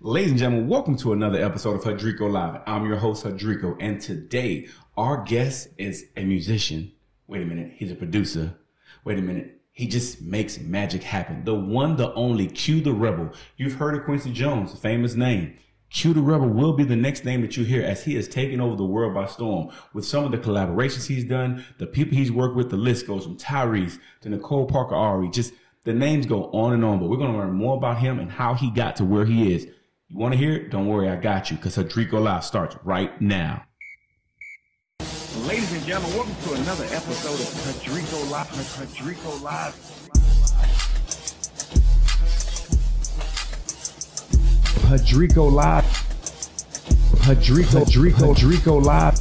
Ladies and gentlemen, welcome to another episode of Hudrico Live. I'm your host, Hudrico, and today our guest is a musician. Wait a minute, he's a producer. Wait a minute, he just makes magic happen. The one, the only, Q the Rebel. You've heard of Quincy Jones, the famous name. Q the Rebel will be the next name that you hear as he has taken over the world by storm with some of the collaborations he's done, the people he's worked with. The list goes from Tyrese to Nicole Parker Ari. Just the names go on and on, but we're going to learn more about him and how he got to where he is. You want to hear it? Don't worry, I got you because Hudrico Live starts right now. Ladies and gentlemen, welcome to another episode of Hudrico Live. Hudrico Live. Hudrico Live. Hudrico, Hudrico, Hudrico Live.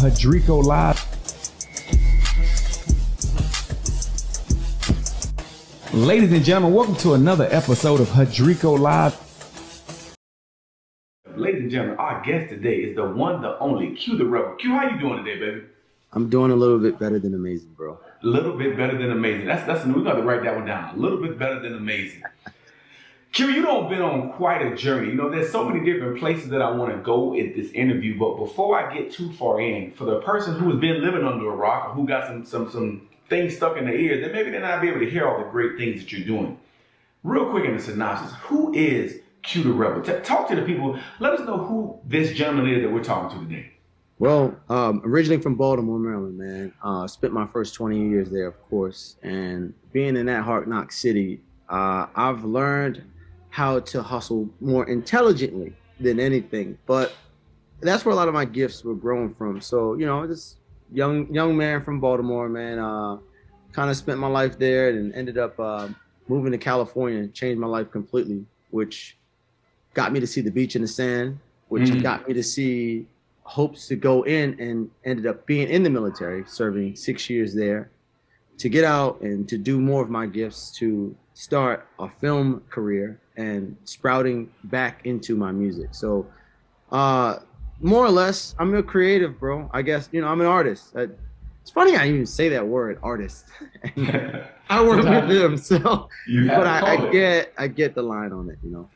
Hudrico Live. Ladies and gentlemen, welcome to another episode of Hudrico Live. Ladies and gentlemen, our guest today is the one, the only Q the Rebel. Q, how you doing today, baby? I'm doing a little bit better than amazing, bro. A little bit better than amazing. That's that's we got to write that one down. A little bit better than amazing. Q, you don't been on quite a journey. You know, there's so many different places that I want to go in this interview. But before I get too far in, for the person who has been living under a rock or who got some some some things stuck in their ears, then maybe they're not be able to hear all the great things that you're doing. Real quick in the synopsis, who is Q the Rebel? T- talk to the people. Let us know who this gentleman is that we're talking to today. Well, um, originally from Baltimore, Maryland, man. Uh, spent my first 20 years there, of course. And being in that hard knock city, uh, I've learned how to hustle more intelligently than anything. But that's where a lot of my gifts were grown from. So, you know, just young young man from Baltimore, man. Uh, kind of spent my life there and ended up uh, moving to California. And changed my life completely, which got me to see the beach and the sand, which mm-hmm. got me to see hopes to go in and ended up being in the military, serving six years there, to get out and to do more of my gifts, to start a film career and sprouting back into my music. So, uh, more or less, I'm a creative, bro. I guess you know I'm an artist. I, it's funny I even say that word, artist. I work with them, so but I, I get I get the line on it, you know.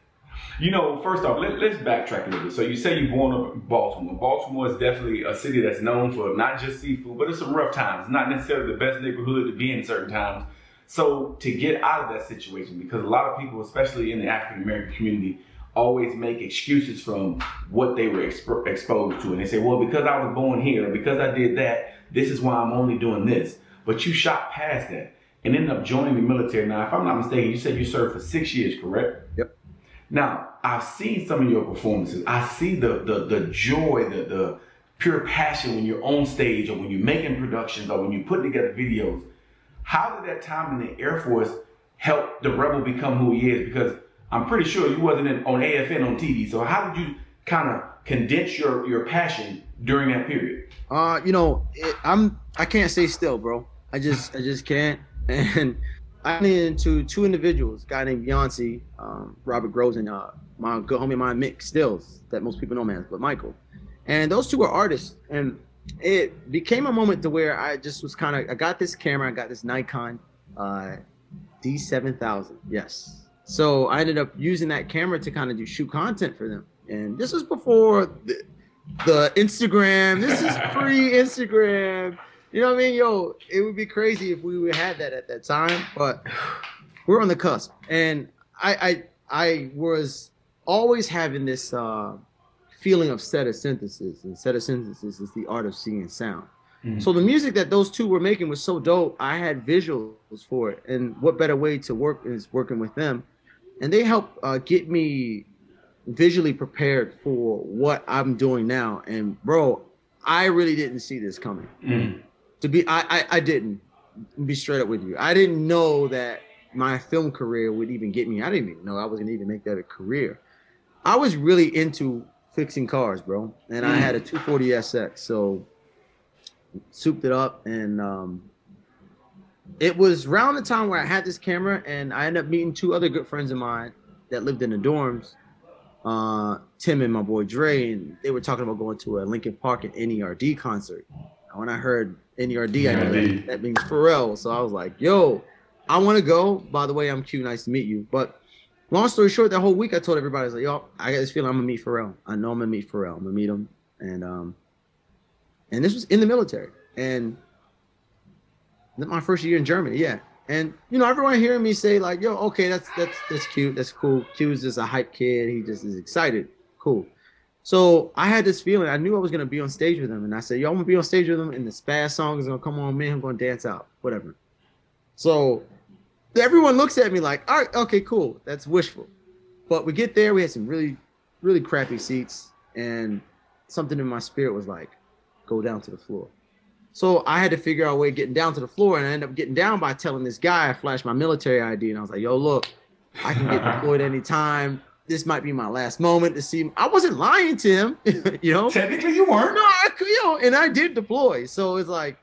You know, first off, let, us backtrack a little bit. So you say you're born up in Baltimore. Baltimore is definitely a city that's known for not just seafood, but it's some rough times. Not necessarily the best neighborhood to be in certain times. So to get out of that situation, because a lot of people, especially in the African American community, always make excuses from what they were exp- exposed to. And they say, well, because I was born here, because I did that, this is why I'm only doing this. But you shot past that and ended up joining the military. Now, if I'm not mistaken, you said you served for six years, correct? Yep. Now, I've seen some of your performances. I see the the, the joy, the, the pure passion when you're on stage or when you're making productions or when you're putting together videos. How did that time in the Air Force help the rebel become who he is? Because I'm pretty sure you wasn't in, on AFN on TV. So how did you kind of condense your your passion during that period? Uh, you know, it, I'm I can't stay still, bro. I just I just can't. And I ran into two individuals, guy named Beyonce, um, Robert Groves, and uh, my good homie, my Mick Stills, that most people know, man, but Michael. And those two were artists, and it became a moment to where I just was kind of I got this camera, I got this Nikon uh, D7000, yes, so I ended up using that camera to kind of do shoot content for them. And this was before the, the Instagram. This is pre Instagram. You know what I mean? Yo, it would be crazy if we had that at that time, but we're on the cusp. And I I I was always having this uh, feeling of set of synthesis, and set of synthesis is the art of seeing sound. Mm-hmm. So the music that those two were making was so dope. I had visuals for it, and what better way to work is working with them and they help uh, get me visually prepared for what I'm doing now. And bro, I really didn't see this coming. Mm. To be, I, I, I didn't be straight up with you. I didn't know that my film career would even get me. I didn't even know I was gonna even make that a career. I was really into fixing cars, bro, and mm. I had a 240 SX, so souped it up and um, it was around the time where I had this camera, and I ended up meeting two other good friends of mine that lived in the dorms, uh, Tim and my boy Dre, and they were talking about going to a Linkin Park and NERD concert. And when I heard NERD, I knew that, that means Pharrell. So I was like, "Yo, I want to go. By the way, I'm Q. Nice to meet you. But long story short, that whole week I told everybody, I was like, yo, I got this feeling I'm gonna meet Pharrell. I know I'm gonna meet Pharrell. I'm gonna meet him. And um, and this was in the military. And my first year in Germany, yeah. And you know, everyone hearing me say like, "Yo, okay, that's that's that's cute, that's cool." Q's just a hype kid. He just is excited. Cool. So I had this feeling. I knew I was gonna be on stage with him, and I said, "Yo, I'm gonna be on stage with him, and the spaz song is gonna come on, man. I'm gonna dance out, whatever." So everyone looks at me like, "All right, okay, cool. That's wishful." But we get there. We had some really, really crappy seats, and something in my spirit was like, "Go down to the floor." So I had to figure out a way of getting down to the floor, and I ended up getting down by telling this guy I flashed my military ID, and I was like, "Yo, look, I can get deployed anytime. This might be my last moment to see." Him. I wasn't lying to him, you know. Technically, you weren't. No, I, you know, and I did deploy, so it's like,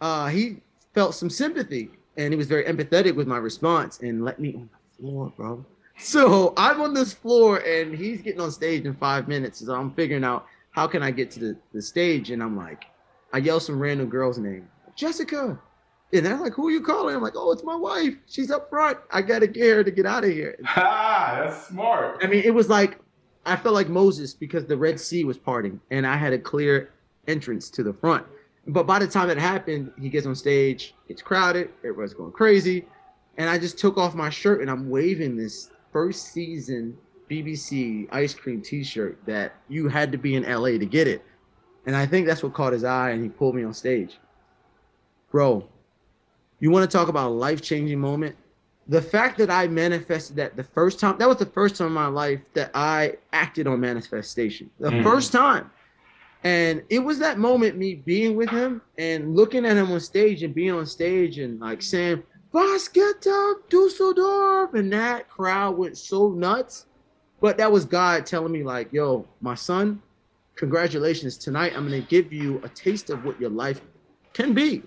uh, he felt some sympathy, and he was very empathetic with my response, and let me on the floor, bro. So I'm on this floor, and he's getting on stage in five minutes. So I'm figuring out how can I get to the, the stage, and I'm like I yell some random girl's name, Jessica. And they're like, who are you calling? I'm like, oh, it's my wife. She's up front. I gotta get her to get out of here. Ha, that's smart. I mean, it was like I felt like Moses because the Red Sea was parting and I had a clear entrance to the front. But by the time it happened, he gets on stage, it's crowded, everybody's going crazy. And I just took off my shirt and I'm waving this first season BBC ice cream t-shirt that you had to be in LA to get it. And I think that's what caught his eye and he pulled me on stage. Bro, you want to talk about a life changing moment? The fact that I manifested that the first time, that was the first time in my life that I acted on manifestation. The mm. first time. And it was that moment, me being with him and looking at him on stage and being on stage and like saying, Was geht ab, Dusseldorf? And that crowd went so nuts. But that was God telling me, like, yo, my son, congratulations. Tonight, I'm going to give you a taste of what your life can be,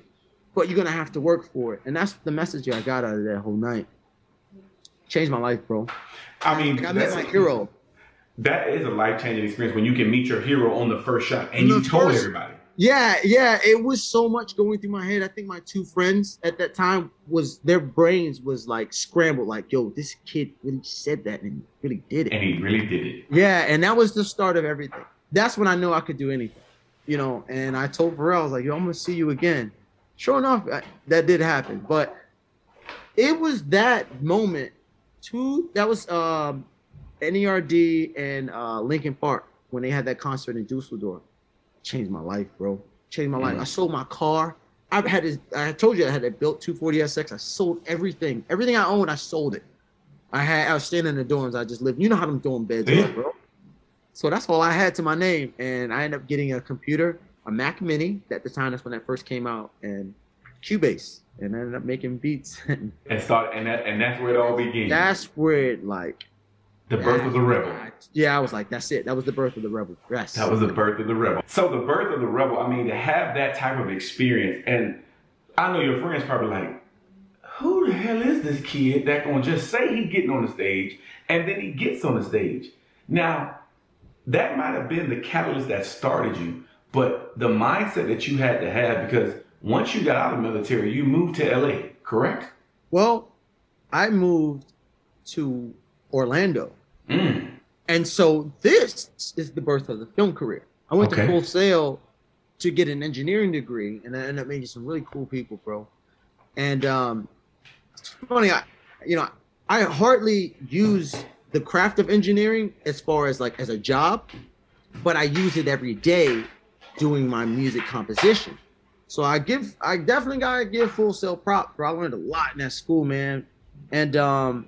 but you're going to have to work for it. And that's the message I got out of that whole night. Changed my life, bro. I mean, like I met my hero. That is a life changing experience when you can meet your hero on the first shot and you told first, everybody. Yeah, yeah. It was so much going through my head. I think my two friends at that time was their brains was like scrambled, like, yo, this kid really said that and really did it. And he really did it. Yeah, and that was the start of everything that's when I knew I could do anything, you know. And I told Pharrell, I was like, "Yo, I'm gonna see you again." Sure enough, that did happen. But it was that moment. Two, that was um, NERD and uh, Linkin Park when they had that concert in Dusseldorf. Changed my life, bro. Changed my mm life. I sold my car. I had this, I told you I had a built 240 SX. I sold everything. Everything I owned, I sold it. I had I was staying in the dorms. I just lived. You know how them dorm beds are, bro. So that's all I had to my name, and I ended up getting a computer, a Mac Mini. At the time, that's when that first came out, and Cubase, and I ended up making beats. and start, and that, and that's where it all began. That's where it like. The birth of the rebel. Yeah, I was like, that's it. That was the birth of the rebel. Yes. That was the birth of the rebel. So the birth of the rebel. I mean, to have that type of experience, and I know your friends probably like, who the hell is this kid that gonna just say he getting on the stage and then he gets on the stage? Now, that might have been the catalyst that started you, but the mindset that you had to have because once you got out of the military, you moved to LA, correct? Well, I moved to Orlando. Mm. And so this is the birth of the film career. I went okay. to Full Sail to get an engineering degree, and I ended up meeting some really cool people, bro. And um, it's funny, I, you know, I hardly use the craft of engineering as far as like as a job, but I use it every day doing my music composition. So I give I definitely gotta give Full Sail prop, bro. I learned a lot in that school, man. And um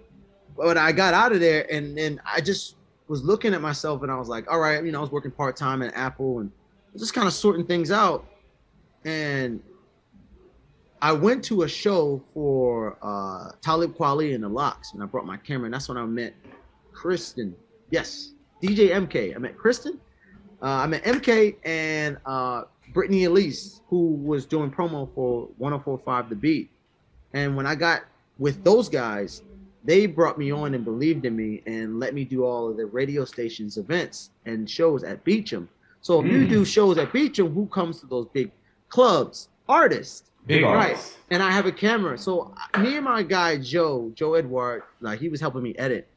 but I got out of there and then I just was looking at myself and I was like, all right, you know, I was working part-time at Apple and just kind of sorting things out. And I went to a show for uh Talib Kweli and the Locks, and I brought my camera and that's when I met Kristen. Yes, DJ MK. I met Kristen. Uh, I met MK and uh, Brittany Elise, who was doing promo for 104.5 The Beat. And when I got with those guys, they brought me on and believed in me and let me do all of the radio stations events and shows at Beacham. So if mm. you do shows at Beacham, who comes to those big clubs? Artists. Big right. artist. And I have a camera. So me and my guy Joe, Joe Edward, like he was helping me edit.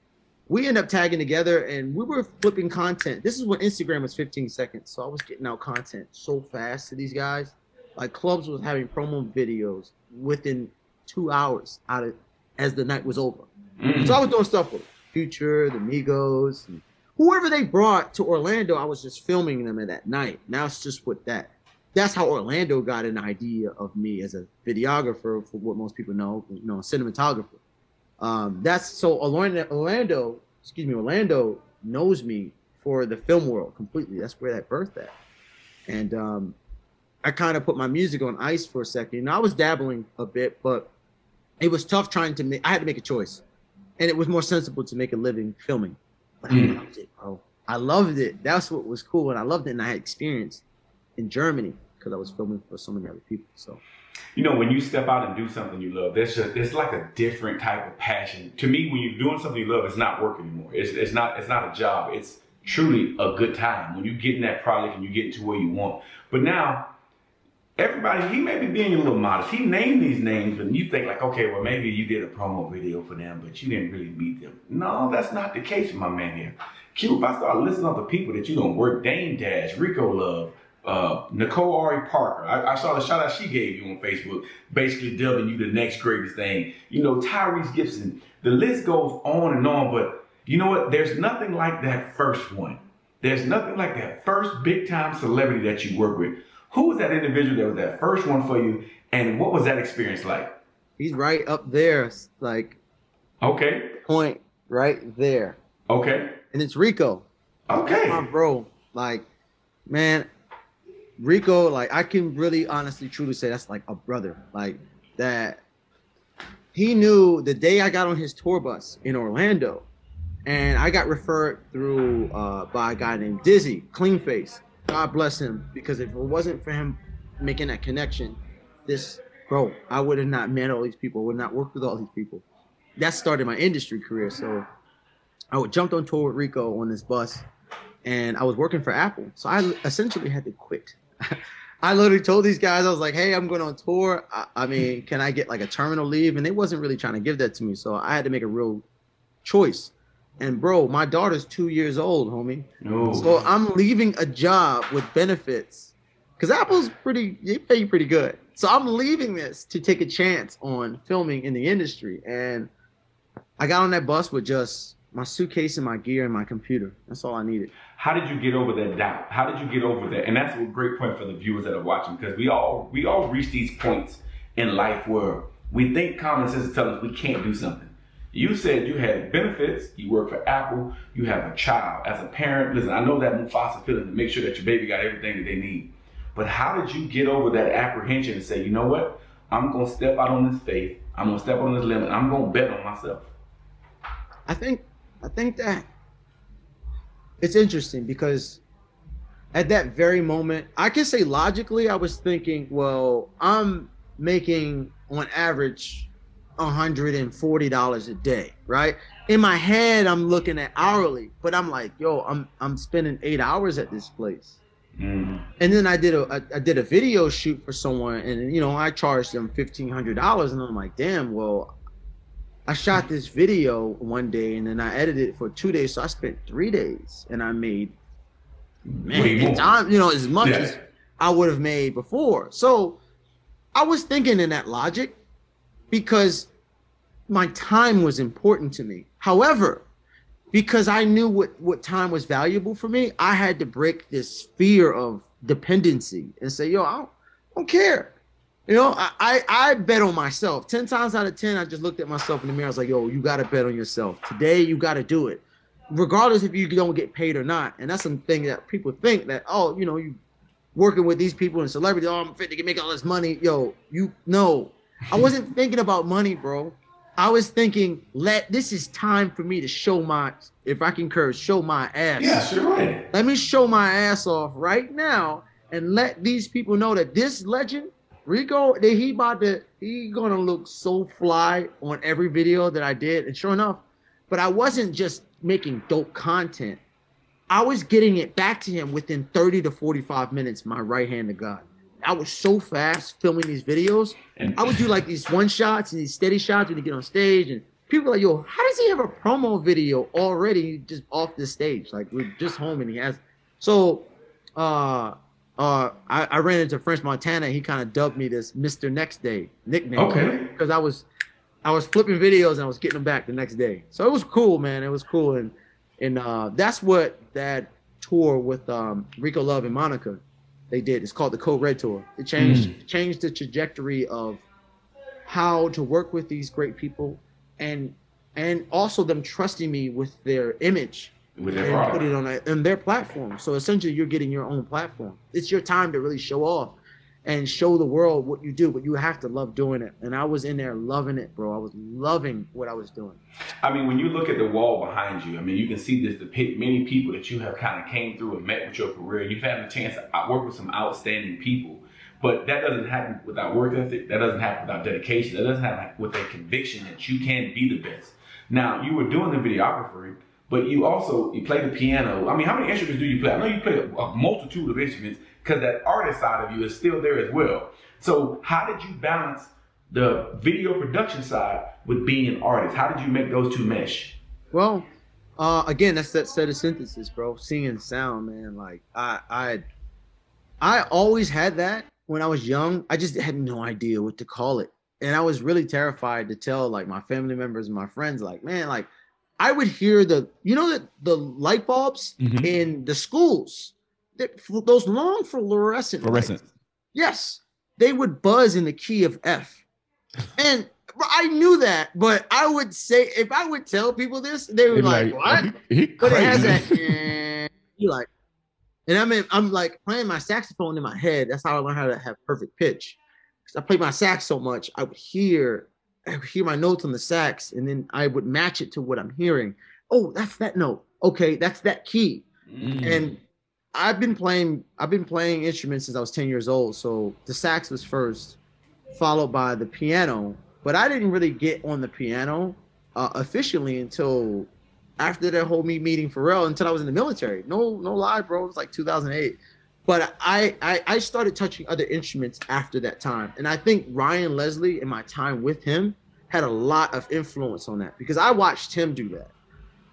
We end up tagging together and we were flipping content. This is when Instagram was 15 seconds. So I was getting out content so fast to these guys. Like clubs was having promo videos within two hours out of as the night was over. Mm. So I was doing stuff with Future, the Migos, and whoever they brought to Orlando. I was just filming them at that night. Now it's just with that. That's how Orlando got an idea of me as a videographer, for what most people know, you know, cinematographer. Um, that's so Orlando, Orlando, excuse me, Orlando knows me for the film world completely. That's where that birthed at. And um, I kind of put my music on ice for a second. You know, I was dabbling a bit, but it was tough trying to make. I had to make a choice, and it was more sensible to make a living filming. But I Mm. loved it, bro. I loved it. That's what was cool, and I loved it. And I had experience in Germany because I was filming for so many other people. So You know, when you step out and do something you love, there's just it's like a different type of passion. To me, when you're doing something you love, it's not work anymore. It's it's not it's not a job. It's truly a good time when you get in that project and you get to where you want. But now, everybody, he may be being a little modest. He named these names, and you think like, okay, well maybe you did a promo video for them, but you didn't really meet them. No, that's not the case, my man here. Q, if I start listing off the people that you don't work, Dame Dash, Rico Love, uh, Nicole Ari Parker. I, I saw the shout out she gave you on Facebook, basically dubbing you the next greatest thing. You know, Tyrese Gibson. The list goes on and on, but you know what? There's nothing like that first one. There's nothing like that first big time celebrity that you work with. Who was that individual that was that first one for you, and what was that experience like? he's right up there, like Okay, point right there, okay, and it's Rico. okay. my bro. Like, man, Rico, like I can really honestly truly say that's like a brother. Like that he knew the day I got on his tour bus in Orlando, and I got referred through uh, by a guy named Dizzy, Clean Face. God bless him, because if it wasn't for him making that connection, this bro, I would have not met all these people, would not worked with all these people. That started my industry career. So I jumped on tour with Rico on this bus, and I was working for Apple. So I essentially had to quit. I literally told these guys, I was like, hey, I'm going on tour. I, I mean, can I get like a terminal leave? And they wasn't really trying to give that to me. So I had to make a real choice. And bro, my daughter's two years old, homie. No. So I'm leaving a job with benefits because Apple's pretty, they pay you pretty good. So I'm leaving this to take a chance on filming in the industry. And I got on that bus with just my suitcase and my gear and my computer. That's all I needed. How did you get over that doubt? How did you get over that? And that's a great point for the viewers that are watching because we all we all reach these points in life where we think common sense is telling us we can't do something. You said you had benefits, you work for Apple, you have a child. As a parent, listen, I know that Mufasa feeling to make sure that your baby got everything that they need. But how did you get over that apprehension and say, you know what? I'm gonna step out on this faith, I'm gonna step on this limit, I'm gonna bet on myself. I think I think that it's interesting because at that very moment, I can say logically, I was thinking, well, I'm making on average $140 a day, right? In my head, I'm looking at hourly, but I'm like, yo, I'm I'm spending eight hours at this place. Mm. And then I did a I, I did a video shoot for someone, and you know I charged them fifteen hundred dollars, and I'm like, damn, well, I shot this video one day, and then I edited it for two days, so I spent three days, and I made man, time, you know, as much Yeah. as I would have made before. So I was thinking in that logic because my time was important to me. However, because I knew what, what time was valuable for me, I had to break this fear of dependency and say, yo, I don't, I don't care. You know, I, I, I bet on myself. 10 times out of 10, I just looked at myself in the mirror. I was like, yo, you got to bet on yourself. Today, you got to do it, regardless if you don't get paid or not. And that's something that people think that, oh, you know, you working with these people and celebrities, oh, I'm fit to make all this money. Yo, you no, I wasn't thinking about money, bro. I was thinking, let this is time for me to show my, if I can curse, show my ass. Yeah, sure right. Let me show my ass off right now and let these people know that this legend, Rico, that he about to, he gonna look so fly on every video that I did. And sure enough, but I wasn't just making dope content. I was getting it back to him within 30 to 45 minutes, my right hand to God. I was so fast filming these videos. And I would do like these one shots and these steady shots when you get on stage, and people are like, "Yo, how does he have a promo video already just off the stage? Like we're just home and he has." So, uh, uh, I, I ran into French Montana. He kind of dubbed me this Mister Next Day nickname. Okay. Because I was, I was flipping videos and I was getting them back the next day. So it was cool, man. It was cool, and and uh, that's what that tour with um, Rico Love and Monica they did. It's called the Code Red Tour. It changed changed the trajectory of how to work with these great people and and also them trusting me with their image with their and product. put it on a, on their platform. So essentially, you're getting your own platform. It's your time to really show off and show the world what you do, but you have to love doing it. And I was in there loving it, bro. I was loving what I was doing. I mean, when you look at the wall behind you, I mean, you can see this depict many people that you have kind of came through and met with your career. You've had the chance to uh, work with some outstanding people, but that doesn't happen without work ethic. That doesn't happen without dedication. That doesn't happen with a conviction that you can be the best. Now, you were doing the videography, but you also you play the piano. I mean, how many instruments do you play? I know you play a, multitude of instruments because that artist side of you is still there as well. So, how did you balance the video production side with being an artist? How did you make those two mesh? Well, uh, again, that's that set of synthesis, bro. Singing sound, man. Like I, I, I always had that when I was young. I just had no idea what to call it, and I was really terrified to tell like my family members and my friends, like, man, like I would hear the, you know, that the light bulbs Mhm. in the schools, that, those long fluorescent, Fluorescent. lights. Yes, they would buzz in the key of F, and. I knew that, but I would say if I would tell people this, they would be like, like, "What?" he, he But it has that. eh, you like, and I mean, I'm like playing my saxophone in my head. That's how I learned how to have perfect pitch. Because I played my sax so much, I would hear, I hear my notes on the sax, and then I would match it to what I'm hearing. Oh, that's that note. Okay, that's that key. Mm. And I've been playing, I've been playing instruments since I was 10 years old. So the sax was first, followed by the piano. But I didn't really get on the piano uh, officially until after that whole me meeting Pharrell until I was in the military. No, no lie, bro. It was like 2008. But I, I I started touching other instruments after that time, and I think Ryan Leslie and my time with him had a lot of influence on that because I watched him do that.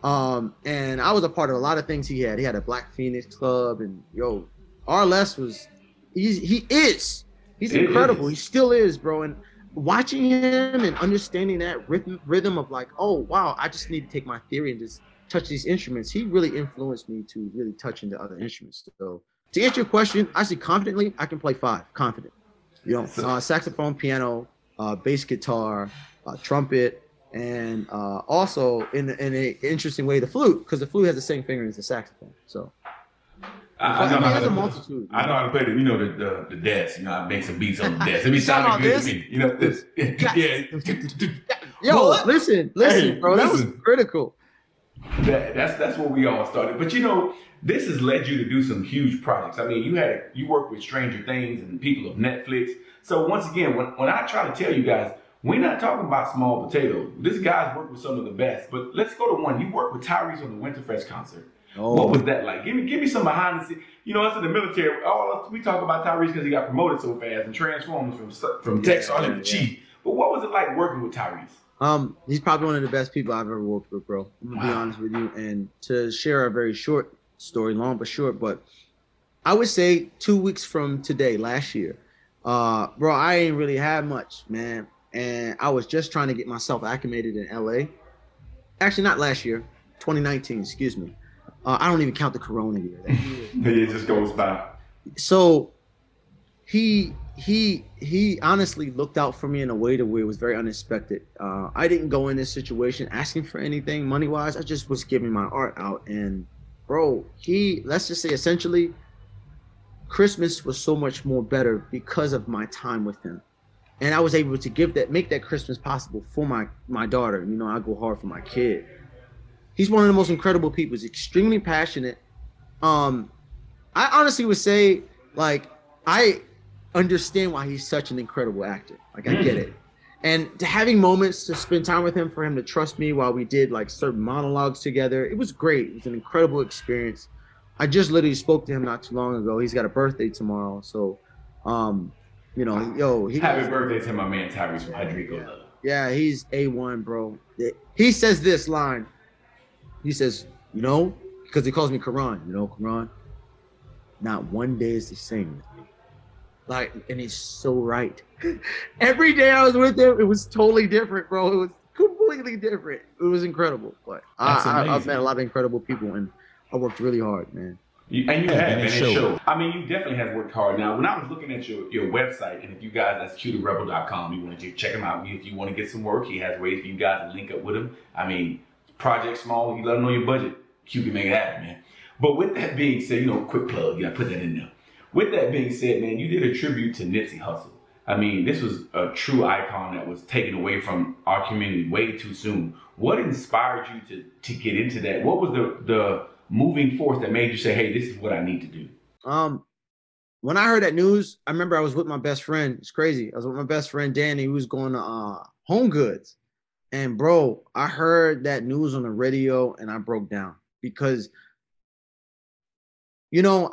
Um, and I was a part of a lot of things he had. He had a Black Phoenix Club, and yo, RLS was he's he is he's It incredible. is. He still is, bro. And watching him and understanding that rhythm rhythm of like, oh wow, I just need to take my theory and just touch these instruments. He really influenced me to really touch into other instruments. So to answer your question, I say confidently, I can play five, confident. You know, uh, saxophone, piano, uh, bass guitar, uh, trumpet, and uh, also in in an interesting way, the flute, because the flute has the same finger as the saxophone. So I, I I know mean, how to, a multitude. I know how to play the, you know, the the, the desk. You know, I make some beats on the desk. It be Shout out sounding good this. to me. You know, this, yeah. Yo, What? listen, listen, Hey, bro, that was critical. That, that's that's where we all started. But you know, this has led you to do some huge projects. I mean, you had you worked with Stranger Things and people of Netflix. So once again, when, when I try to tell you guys, we're not talking about small potatoes. This guy's worked with some of the best. But let's go to one. You worked with Tyrese on the Winterfest concert. Oh. What was that like? Give me give me some behind the scenes. You know, us in the military, all we talk about Tyrese because he got promoted so fast and transformed from from tech sergeant to chief. But what was it like working with Tyrese? Um, he's probably one of the best people I've ever worked with, bro. I'm gonna be honest with you. And to share a very short story, long but short, but I would say two weeks from today, last year, uh, bro, I ain't really had much, man. And I was just trying to get myself acclimated in LA. Actually, not last year, 2019, excuse me. Uh, I don't even count the Corona year. Year It just goes by. so he he he honestly looked out for me in a way to where it was very unexpected. Uh, I didn't go in this situation asking for anything money wise. I just was giving my art out, and bro, he let's just say essentially, Christmas was so much more better because of my time with him, and I was able to give that make that Christmas possible for my my daughter. You know, I go hard for my kid. He's one of the most incredible people. He's extremely passionate. Um, I honestly would say, like, I understand why he's such an incredible actor. Like, I get Mm. it. And to having moments to spend time with him, for him to trust me while we did like certain monologues together, it was great. It was an incredible experience. I just literally spoke to him not too long ago. He's got a birthday tomorrow, so Um, you know, yo, he happy birthday to my man Tyrese from Hudrico. Yeah, yeah he's a one, bro. He says this line. He says, you know, because he calls me Karan. You know, Karan. Not one day is the same with me. Like, and he's so right. Every day I was with him, it was totally different, bro. It was completely different. It was incredible. But I, have met a lot of incredible people, and I worked really hard, man. You, and you have, and it shows. I mean, you definitely have worked hard. Now, when I was looking at your, your website, and if you guys, that's cuterebel.com, you want to check him out. If you want to get some work, he has ways for you guys to link up with him. I mean, project small, you let him know your budget. Q can make it happen, man. But with that being said, you know, quick plug, you gotta put that in there. With that being said, man, you did a tribute to Nipsey Hussle. I mean, this was a true icon that was taken away from our community way too soon. What inspired you to to get into that? What was the the moving force that made you say, "Hey, this is what I need to do"? Um, when I heard that news, I remember I was with my best friend. It's crazy. I was with my best friend Danny, who was going to uh, Home Goods, and bro, I heard that news on the radio, and I broke down because, you know,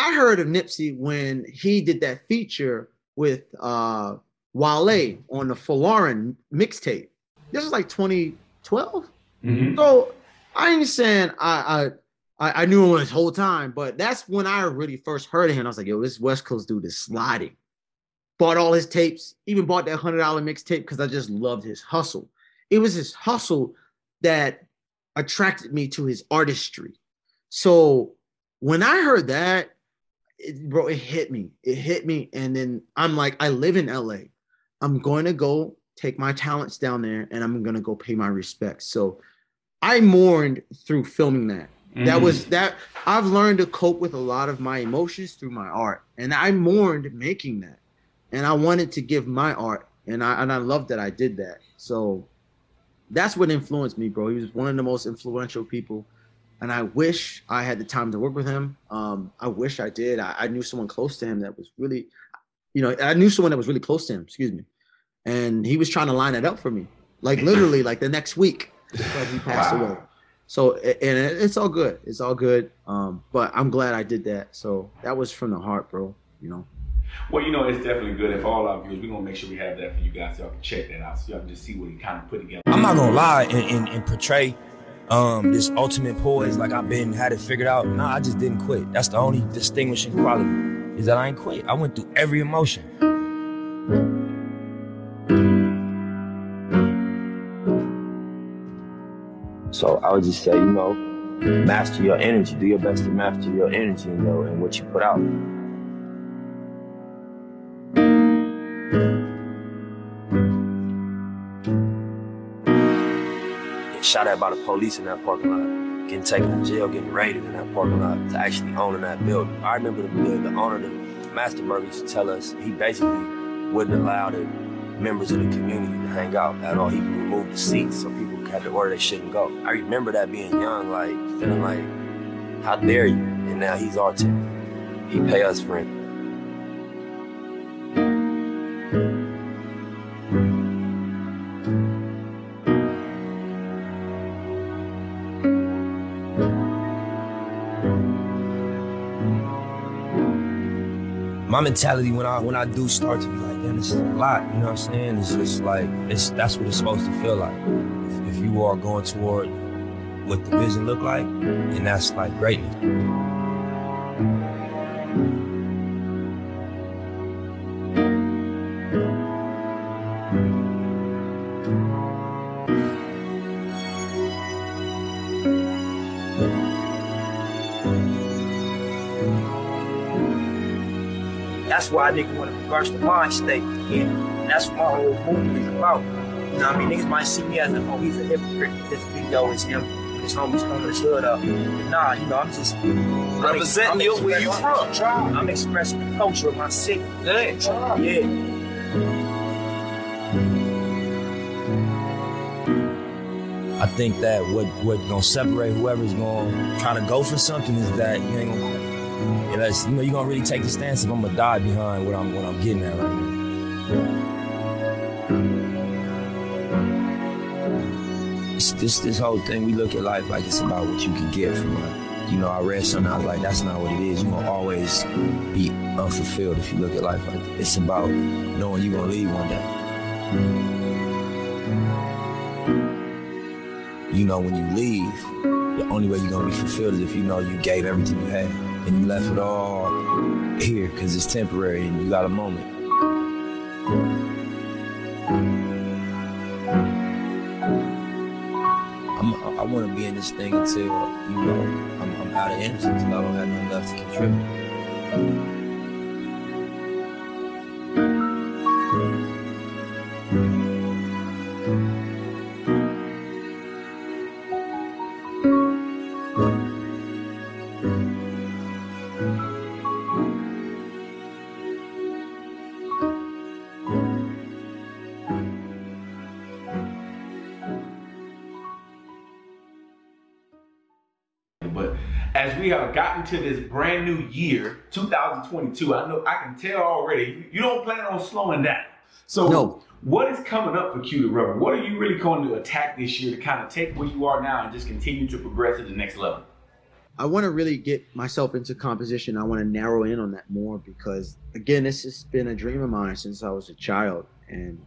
I heard of Nipsey when he did that feature with uh, Wale on the Folarin mixtape. This was like 2012. Mm-hmm. So I ain't saying I, I I knew him this whole time, but that's when I really first heard of him. I was like, yo, this West Coast dude is sliding. Bought all his tapes, even bought that hundred dollar mixtape because I just loved his hustle. It was his hustle that attracted me to his artistry. So when I heard that, it, bro, it hit me. It hit me. And then I'm like, I live in LA. I'm going to go take my talents down there and I'm going to go pay my respects. So I mourned through filming that. Mm-hmm. That was that I've learned to cope with a lot of my emotions through my art. And I mourned making that. And I wanted to give my art. And I and I love that I did that. So that's what influenced me, bro. He was one of the most influential people and I wish I had the time to work with him. Um, I wish I did. I, I, knew someone close to him that was really, you know, I knew someone that was really close to him. Excuse me, and he was trying to line it up for me, like literally, like the next week, but he passed wow. away. So and it's all good. It's all good. Um, but I'm glad I did that. So that was from the heart, bro. You know. Well, you know, it's definitely good. if all our viewers, we're gonna make sure we have that for you guys so y'all can check that out, so y'all can just see what he kind of put together. I'm not gonna lie and, and, and portray um, this ultimate poise, like I've been had it figured out. Nah, I just didn't quit. That's the only distinguishing quality is that I ain't quit. I went through every emotion. So I would just say, you know, master your energy. Do your best to master your energy, you know, and what you put out. Shot at by the police in that parking lot, getting taken to jail, getting raided in that parking lot, to actually owning that building. I remember the, the, the owner, the master burger, used to tell us he basically wouldn't allow the members of the community to hang out at all. He removed the seats so people had to order they shouldn't go. I remember that being young, like feeling like, how dare you? And now he's our tenant. He pay us rent. My mentality when I when I do start to be like, damn, this is a lot, you know what I'm saying? It's just like it's that's what it's supposed to feel like. If, if you are going toward what the vision look like, and that's like greatness. That's why nigga want to reverse the mind state. Yeah. And that's what my whole movement is about. You know what I mean? Niggas might see me as a, oh, he's a hypocrite. This video is him with his homies coming his hood up. Nah, you know, I'm just representing you where you from. I'm expressing the culture of my city. Yeah. Yeah. I think that what what gonna separate whoever's gonna try to go for something is that you ain't gonna Unless you know you're gonna really take the stance if I'm gonna die behind what I'm what I'm getting at right now. It's this this whole thing we look at life like it's about what you can get from life. you know, I read something, I was like, that's not what it is. You're gonna always be unfulfilled if you look at life like that. It's about knowing you're gonna leave one day. You know, when you leave, the only way you're gonna be fulfilled is if you know you gave everything you had and you left it all here because it's temporary and you got a moment. I want to be in this thing until, you know, I'm, I'm out of energy until I don't have nothing left to contribute. Have gotten to this brand new year, 2022, I know I can tell already you don't plan on slowing down. So, No. what is coming up for Q the Rebel? What are you really going to attack this year to kind of take where you are now and just continue to progress to the next level? I want to really get myself into composition. I want to narrow in on that more because, again, this has been a dream of mine since I was a child. And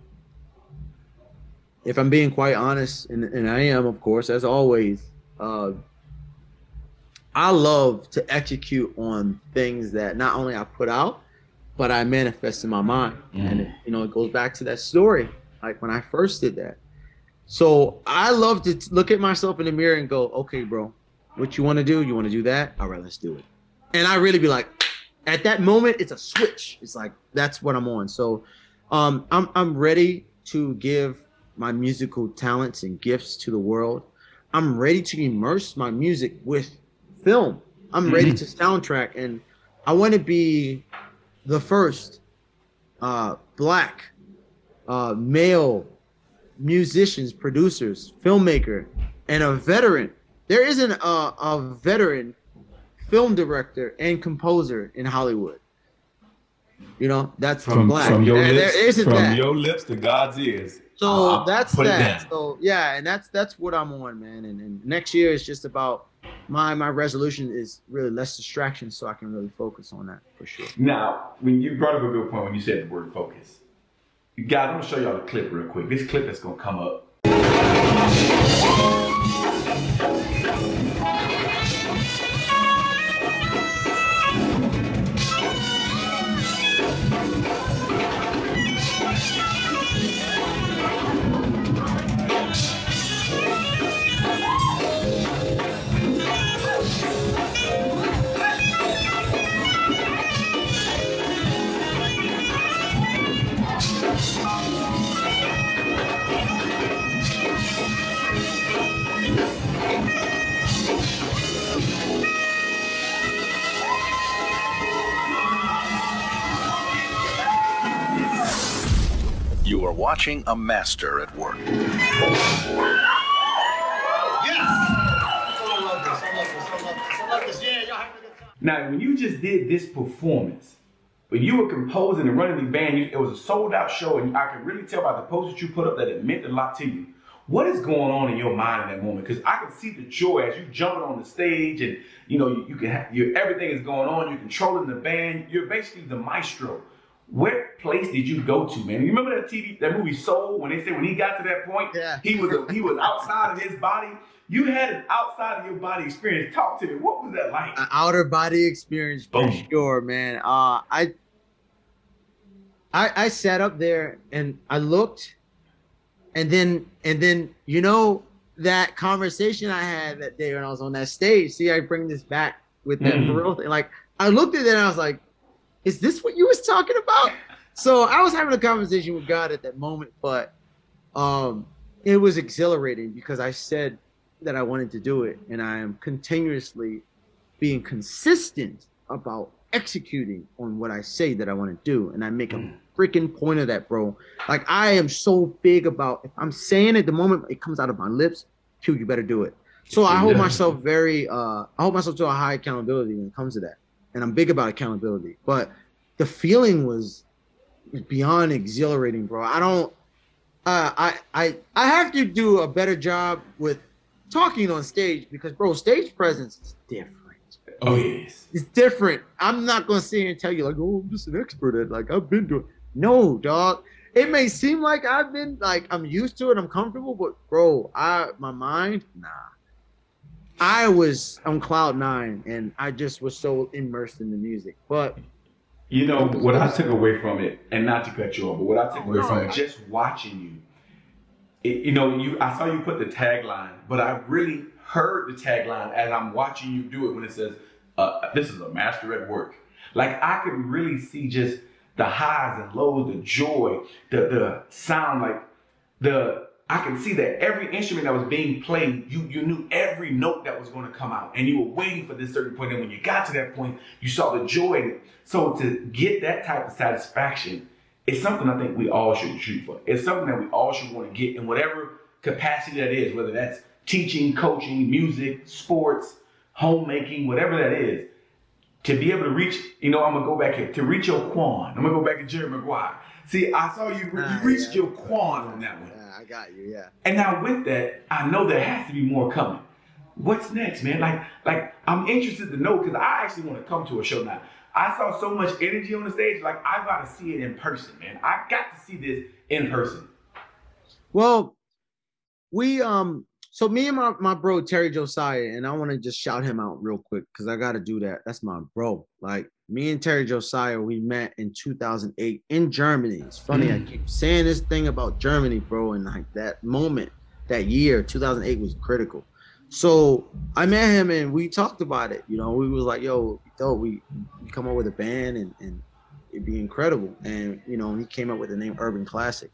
if I'm being quite honest, and, and I am, of course, as always, uh, I love to execute on things that not only I put out, but I manifest in my mind. And, it, you know, it goes back to that story, like when I first did that. So I love to look at myself in the mirror and go, okay, bro, what you want to do? You want to do that? All right, let's do it. And I really be like, at that moment, it's a switch. It's like that's what I'm on. So, um, I'm I'm ready to give my musical talents and gifts to the world. I'm ready to immerse my music with film. I'm ready to soundtrack, and I want to be the first uh, black uh, male musicians, producers, filmmaker, and a veteran. There isn't a, a veteran film director and composer in Hollywood. You know, that's From, black. from your There- lips, from that. your lips to God's ears. So that's that. So yeah, and that's that's what I'm on, man. And, and next year is just about my my resolution is really less distraction, so I can really focus on that for sure. Now, when you brought up a good point when you said the word focus, guys, I'm gonna show y'all the clip real quick. This clip is gonna come up. You are watching a master at work. Now, when you just did this performance, when you were composing and running the band, it was a sold out show, and I could really tell by the post that you put up that it meant a lot to you. What is going on in your mind in that moment? Because I can see the joy as you jumping on the stage, and you know you, you can have your everything is going on. You're controlling the band. You're basically the maestro. What place did you go to, man? You remember that TV, that movie Soul, when they said when he got to that point, Yeah. he was a, he was outside of his body. You had an outside of your body experience. Talk to me. What was that like? An outer body experience for Boom. sure, man. Uh, I, I I sat up there and I looked, and then and then you know that conversation I had that day when I was on that stage. See, I bring this back with that Mhm. real thing. Like I looked at it and I was like, "Is this what you was talking about?" So I was having a conversation with God at that moment, but um, it was exhilarating because I said that I wanted to do it, and I am continuously being consistent about executing on what I say that I want to do, and I make a freaking point of that, bro. Like I am so big about if I'm saying it the moment it comes out of my lips, Q, you better do it. So I hold myself very, uh, I hold myself to a high accountability when it comes to that, and I'm big about accountability. But the feeling was beyond exhilarating, bro. I don't. Uh, I I I have to do a better job with talking on stage because, bro, stage presence is different. Oh yes. It's different. I'm not gonna sit here and tell you like, oh, I'm just an expert at like I've been doing. No, dog. It may seem like I've been like I'm used to it, I'm comfortable, but bro, I my mind, nah. I was on cloud nine and I just was so immersed in the music. But You know what I took away from it, and not to cut you off, but what I took away No, from I- it, just watching you. It, you know, you I saw you put the tagline, but I really heard the tagline as I'm watching you do it when it says, uh, "This is a master at work." Like I could really see just the highs and lows, the joy, the the sound, like the I can see that every instrument that was being played, you you knew every note that was going to come out, and you were waiting for this certain point. And when you got to that point, you saw the joy in it. So to get that type of satisfaction, it's something I think we all should shoot for. It's something that we all should want to get in whatever capacity that is, whether that's teaching, coaching, music, sports, homemaking, whatever that is. To be able to reach, you know, I'm gonna go back here to reach your quan. I'm gonna go back to Jerry Maguire. See, I saw you. Ah, You reached your quan on that one. Yeah, I got you, yeah. And now with that, I know there has to be more coming. What's next, man? Like, like I'm interested to know because I actually want to come to a show now. I saw so much energy on the stage, like I got to see it in person, man. I got to see this in person. Well, we um so me and my, my bro Terry Josiah, and I want to just shout him out real quick because I gotta do that. That's my bro. Like me and Terry Josiah, we met in 2008 in Germany. It's funny, I mm. keep saying this thing about Germany, bro, and like that moment, that year, 2008 was critical. So I met him and we talked about it. You know, we was like, yo, yo, we, we come up with a band and, and it'd be incredible. And you know, he came up with the name Urban Classic.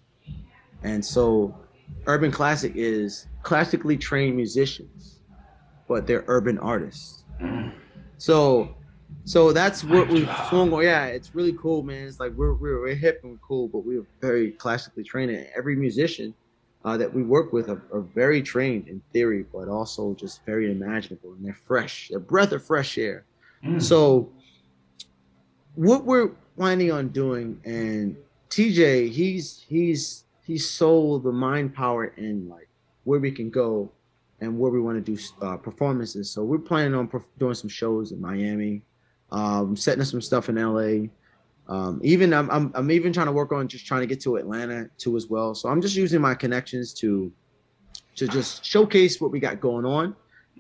And so urban classic is classically trained musicians, but they're urban artists. Mm. So so that's what we've job. swung on. Yeah, it's really cool, man. It's like we're we're, we're hip and we're cool, but we're very classically trained. And every musician uh, that we work with are, are very trained in theory, but also just very imaginable and they're fresh. They're a breath of fresh air. Mm. So what we're planning on doing and TJ, he's he's he's sold the mind power in like where we can go and where we want to do uh, performances. So we're planning on perf- doing some shows in Miami, um, setting up some stuff in LA. Um, even I'm, I'm I'm even trying to work on just trying to get to Atlanta too as well. So I'm just using my connections to to just showcase what we got going on,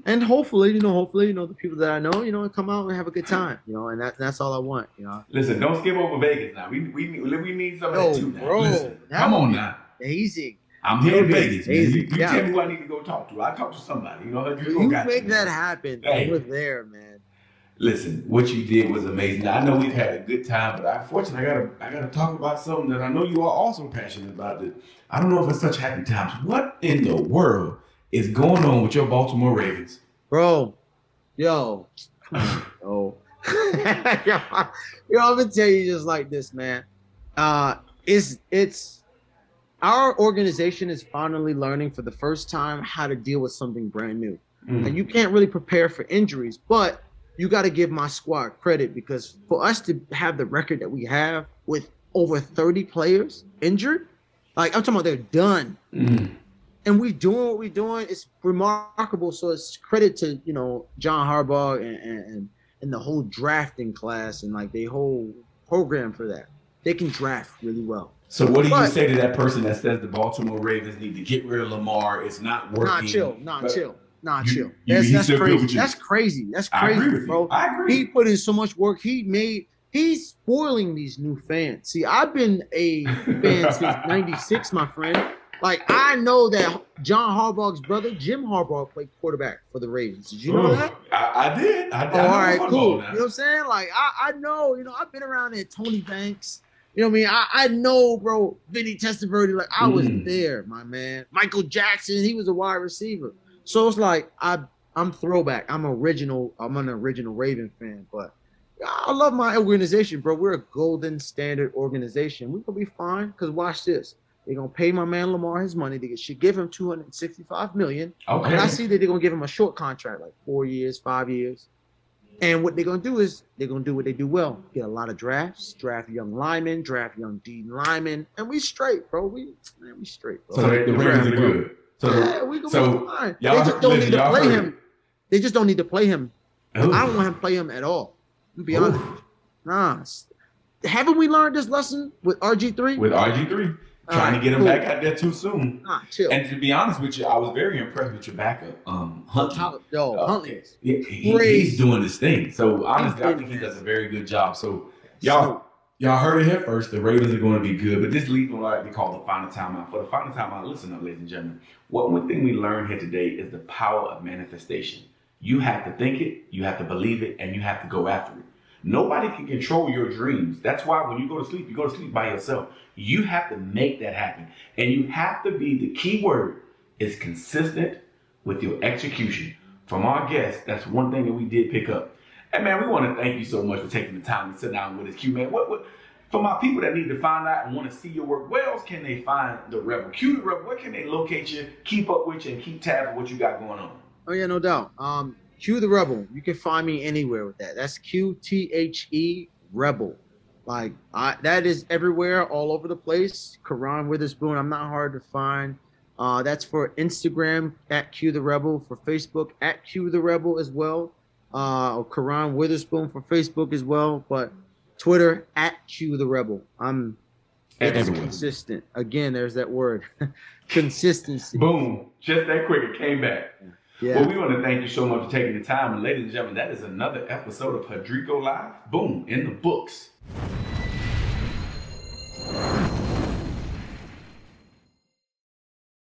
and hopefully, you know, hopefully, you know, the people that I know, you know, come out and have a good time, you know, and that, that's all I want, you know. Listen, don't skip over Vegas now. We we need, we need some of Yo, that too now. bro, Listen, come on now. Easy. I'm here in Vegas, man. You, you Yeah. tell me who I need to go talk to. I talk to somebody. You know, you, You make you, that happen. Hey. We're there, man. Listen, what you did was amazing. Now, I know we've had a good time, but unfortunately, I gotta I gotta talk about something that I know you are also passionate about. That I don't know if it's such happy times. What in the world is going on with your Baltimore Ravens? Bro, yo, yo. yo, I'm gonna tell you just like this, man. Uh, it's it's our organization is finally learning for the first time how to deal with something brand new. Mm. and you can't really prepare for injuries. But you got to give my squad credit because for us to have the record that we have with over 30 players injured, like I'm talking about, they're done, Mm. and we doing what we're doing. It's remarkable. So it's credit to you know John Harbaugh and and, and, the whole drafting class and like the whole program for that. They can draft really well. So, what do you But- say to that person that says the Baltimore Ravens need to get rid of Lamar? It's not working. Nah, chill. Nah, But chill. Nah, you- chill. you- That's, that's crazy. That's crazy. That's crazy, bro. you. I agree. He put in so much work. He made. He's spoiling these new fans. See, I've been a fan since '96, my friend. Like I know that John Harbaugh's brother, Jim Harbaugh, played quarterback for the Ravens. Did you know Oh, that? I, I did. I, Oh, all right, cool. You know what I'm saying? Like I, I know, you know, I've been around there. Tony Banks. You know what I mean? I, I know, bro. Vinny Testaverde. Like I was Mm. there, my man. Michael Jackson. He was a wide receiver. So it's like I, I'm throwback. I'm original. I'm an original Raven fan, but I love my organization, bro. We're a golden standard organization. We're gonna be fine. Cause watch this. They're gonna pay my man Lamar his money. They should give him 265 million. Okay. And I see that they're gonna give him a short contract, like four years, five years. And what they're gonna do is they're gonna do what they do well: get a lot of drafts, draft young linemen, draft young D linemen, and we straight, bro. We man, we straight, bro. So the, the Ravens are good. So yeah, we gonna so be fine. They y'all just don't listen, need to play heard him. They just don't need to play him Ooh. I don't want him to play him at all. To be Ooh. honest, nah. Haven't we learned this lesson with RG three? with RG3. Trying to get him back out there too soon. Nah, chill. And to be honest with you, I was very impressed with your backup, um, Huntley. Yo, Uh, Huntley. Yeah, he- he's doing this thing. So honestly, I think he does a very good job. So y'all, y'all heard it here first. The Ravens are going to be good, but this leads to what they call the final timeout. For the final timeout, listen up, ladies and gentlemen. What one thing we learned here today is the power of manifestation. You have to think it, you have to believe it, and you have to go after it. Nobody can control your dreams. That's why when you go to sleep, you go to sleep by yourself. You have to make that happen. And you have to be the key word is consistent with your execution. From our guests, that's one thing that we did pick up. And man, we want to thank you so much for taking the time to sit down with us, Q man. What, what for my people that need to find out and want to see your work, where else can they find the rebel? Q the rebel, where can they locate you, keep up with you, and keep tabs what you got going on? Oh yeah, no doubt. Um, Q the Rebel. You can find me anywhere with that. That's Q T H E Rebel. Like I, that is everywhere, all over the place. Karan Witherspoon. I'm not hard to find. Uh, that's for Instagram at Q the Rebel. For Facebook at Q the Rebel as well. Uh, or Karan Witherspoon for Facebook as well. But Twitter at Q the Rebel. I'm it's everywhere. consistent. Again, there's that word, consistency. Boom. Just that quick, it came back. Yeah. Well, we want to thank you so much for taking the time. And ladies and gentlemen, that is another episode of Hudrico Live. Boom, in the books.